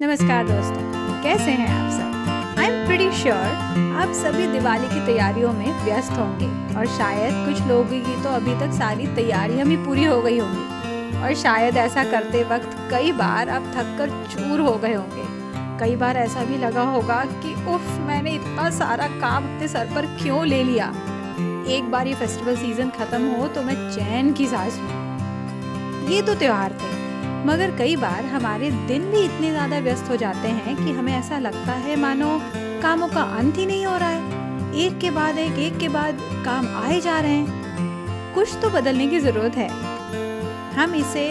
नमस्कार दोस्तों, कैसे हैं आप सब? आई एम प्रीटी श्योर आप सभी दिवाली की तैयारियों में व्यस्त होंगे और शायद कुछ लोगों की तो अभी तक सारी तैयारियाँ भी पूरी हो गई होंगी। और शायद ऐसा करते वक्त कई बार आप थक कर चूर हो गए होंगे। कई बार ऐसा भी लगा होगा कि, उफ, मैंने इतना सारा काम अपने सर पर क्यों ले लिया? एक बार ये फेस्टिवल सीज़न खत्म हो तो मैं चैन की सांस लूँ। ये तो त्योहार थे। मगर कई बार हमारे दिन भी इतने ज़्यादा व्यस्त हो जाते हैं कि हमें ऐसा लगता है मानो कामों का अंत ही नहीं हो रहा है। एक के बाद एक एक के बाद काम आए जा रहे हैं। कुछ तो बदलने की ज़रूरत है। हम इसे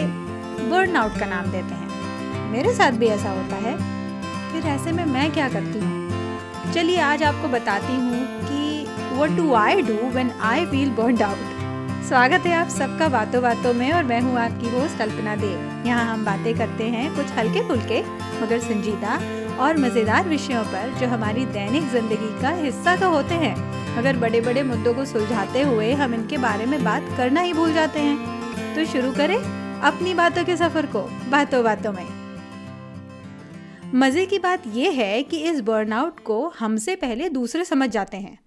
बर्न आउट का नाम देते हैं। मेरे साथ भी ऐसा होता है। फिर ऐसे में मैं क्या करती हूँ? चलिए आज आपको बताती हूँ कि what do I do when I feel burn out स्वागत है आप सबका बातों बातों में और मैं हूँ आपकी होस्ट कल्पना देव। यहाँ हम बातें करते हैं कुछ हल्के फुल्के मगर संजीदा और मज़ेदार विषयों पर, जो हमारी दैनिक ज़िंदगी का हिस्सा तो होते हैं। मगर बड़े बड़े मुद्दों को सुलझाते हुए हम इनके बारे में बात करना ही भूल जाते हैं। तो शुरू करें अपनी बातों के सफ़र को, बातों बातों में। मज़े की बात यह है कि इस बर्नआउट को हमसे पहले दूसरे समझ जाते हैं।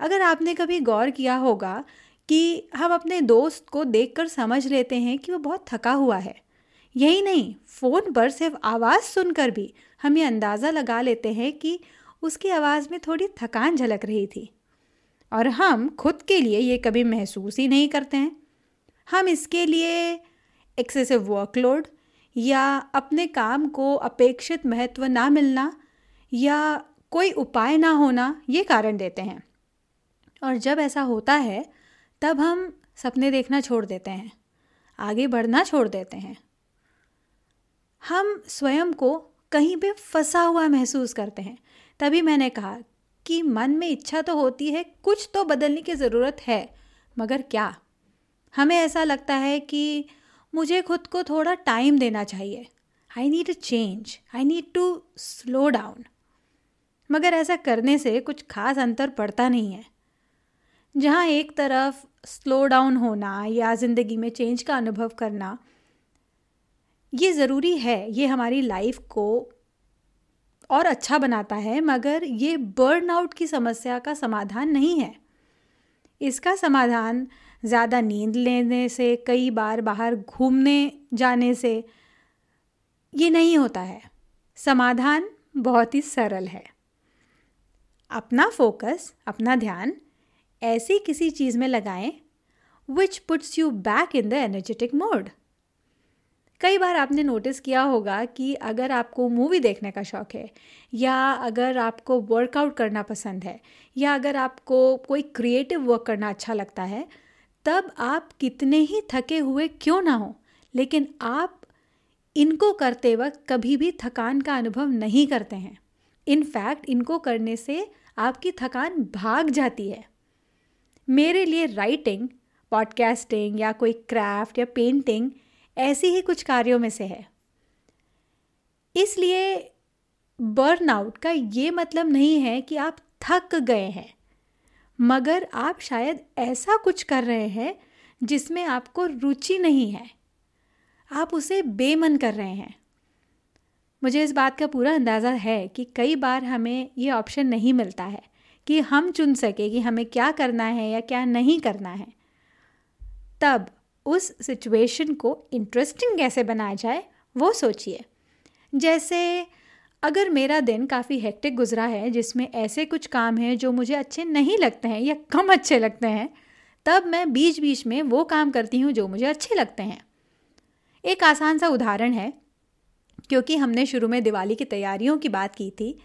अगर आपने कभी गौर किया होगा कि हम अपने दोस्त को देखकर समझ लेते हैं कि वो बहुत थका हुआ है यही नहीं, फ़ोन पर सिर्फ़ आवाज़ सुनकर भी हम ये अंदाज़ा लगा लेते हैं कि उसकी आवाज़ में थोड़ी थकान झलक रही थी। और हम खुद के लिए ये कभी महसूस ही नहीं करते हैं। हम इसके लिए एक्सेसिव वर्कलोड या अपने काम को अपेक्षित महत्व ना मिलना या कोई उपाय ना होना ये कारण देते हैं। और जब ऐसा होता है, तब हम सपने देखना छोड़ देते हैं, आगे बढ़ना छोड़ देते हैं। हम स्वयं को कहीं पे फंसा हुआ महसूस करते हैं। तभी मैंने कहा कि मन में इच्छा तो होती है, कुछ तो बदलने की ज़रूरत है, मगर क्या? हमें ऐसा लगता है कि मुझे खुद को थोड़ा टाइम देना चाहिए। I need a change I need to slow down मगर ऐसा करने से कुछ खास अंतर पड़ता नहीं है। जहाँ एक तरफ़ स्लो डाउन होना या ज़िंदगी में चेंज का अनुभव करना ये ज़रूरी है, ये हमारी लाइफ को और अच्छा बनाता है, मगर ये बर्न आउट की समस्या का समाधान नहीं है। इसका समाधान ज़्यादा नींद लेने से, कई बार बाहर घूमने जाने से ये नहीं होता है। समाधान बहुत ही सरल है। अपना फोकस अपना ध्यान ऐसी किसी चीज़ में लगाएँ which puts you back in the energetic mode कई बार आपने नोटिस किया होगा कि अगर आपको मूवी देखने का शौक़ है, या अगर आपको वर्कआउट करना पसंद है, या अगर आपको कोई क्रिएटिव वर्क करना अच्छा लगता है, तब आप कितने ही थके हुए क्यों ना हो, लेकिन आप इनको करते वक्त कभी भी थकान का अनुभव नहीं करते हैं। इनफैक्ट इनको करने से आपकी थकान भाग जाती है। मेरे लिए राइटिंग पॉडकास्टिंग या कोई क्राफ्ट या पेंटिंग ऐसी ही कुछ कार्यों में से है। इसलिए बर्नआउट का ये मतलब नहीं है कि आप थक गए हैं, मगर आप शायद ऐसा कुछ कर रहे हैं जिसमें आपको रुचि नहीं है। आप उसे बेमन कर रहे हैं। मुझे इस बात का पूरा अंदाज़ा है कि कई बार हमें ये ऑप्शन नहीं मिलता है कि हम चुन सके कि हमें क्या करना है या क्या नहीं करना है। तब उस सिचुएशन को इंटरेस्टिंग कैसे बनाया जाए, वो सोचिए। जैसे अगर मेरा दिन काफ़ी हेक्टिक गुजरा है, जिसमें ऐसे कुछ काम हैं जो मुझे अच्छे नहीं लगते हैं या कम अच्छे लगते हैं, तब मैं बीच बीच में वो काम करती हूँ जो मुझे अच्छे लगते हैं। एक आसान सा उदाहरण है, क्योंकि हमने शुरू में दिवाली की तैयारियों की बात की थी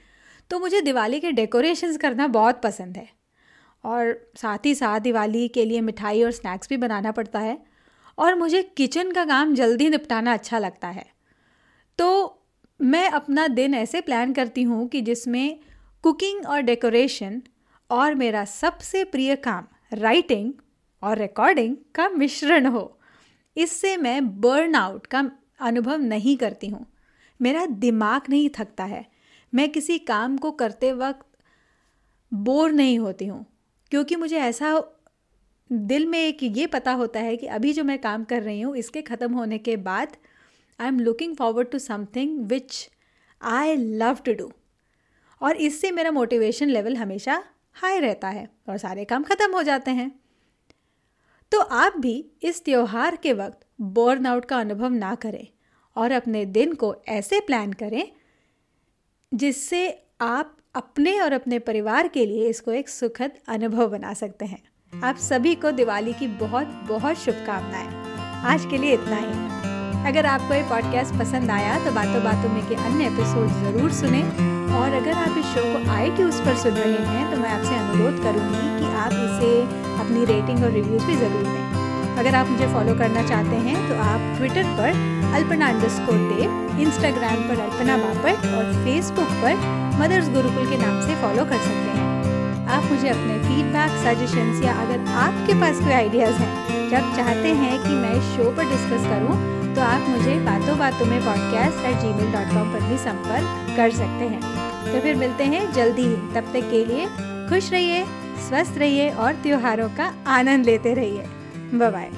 तो मुझे दिवाली के डेकोरेशंस करना बहुत पसंद है। और साथ ही साथ दिवाली के लिए मिठाई और स्नैक्स भी बनाना पड़ता है। और मुझे किचन का काम जल्दी निपटाना अच्छा लगता है। तो मैं अपना दिन ऐसे प्लान करती हूँ कि जिसमें कुकिंग और डेकोरेशन और मेरा सबसे प्रिय काम राइटिंग और रिकॉर्डिंग का मिश्रण हो। इससे मैं बर्न आउट का अनुभव नहीं करती हूँ। मेरा दिमाग नहीं थकता है। मैं किसी काम को करते वक्त बोर नहीं होती हूँ, क्योंकि मुझे ऐसा दिल में एक ये पता होता है कि अभी जो मैं काम कर रही हूँ, इसके ख़त्म होने के बाद I am looking forward to something which I love to do और इससे मेरा मोटिवेशन लेवल हमेशा हाई रहता है और सारे काम ख़त्म हो जाते हैं। तो आप भी इस त्यौहार के वक्त बर्न आउट का अनुभव ना करें और अपने दिन को ऐसे प्लान करें जिससे आप अपने और अपने परिवार के लिए इसको एक सुखद अनुभव बना सकते हैं। आप सभी को दिवाली की बहुत बहुत शुभकामनाएँ। आज के लिए इतना ही। अगर आपको ये पॉडकास्ट पसंद आया तो बातों बातों में के अन्य एपिसोड ज़रूर सुने। और अगर आप इस शो को आई ट्यूज पर सुन रहे हैं तो मैं आपसे अनुरोध करूँगी कि आप इसे अपनी रेटिंग और रिव्यूज़ भी ज़रूर दें। अगर आप मुझे फॉलो करना चाहते हैं तो आप ट्विटर पर अल्पना अंडर इंस्टाग्राम पर अल्पना बापट, और फेसबुक पर मदर्स गुरुकुल के नाम से फॉलो कर सकते हैं। आप मुझे अपने फीडबैक सजेशंस या अगर आपके पास कोई आइडियाज़ हैं, जब चाहते हैं कि मैं इस शो पर डिस्कस करूँ तो आप मुझे बातों बातों में podcast at Gmail dot com पर भी संपर्क कर सकते हैं। तो फिर मिलते हैं जल्दी ही। तब तक के लिए खुश रहिए, स्वस्थ रहिए और त्योहारों का आनंद लेते रहिए। बाय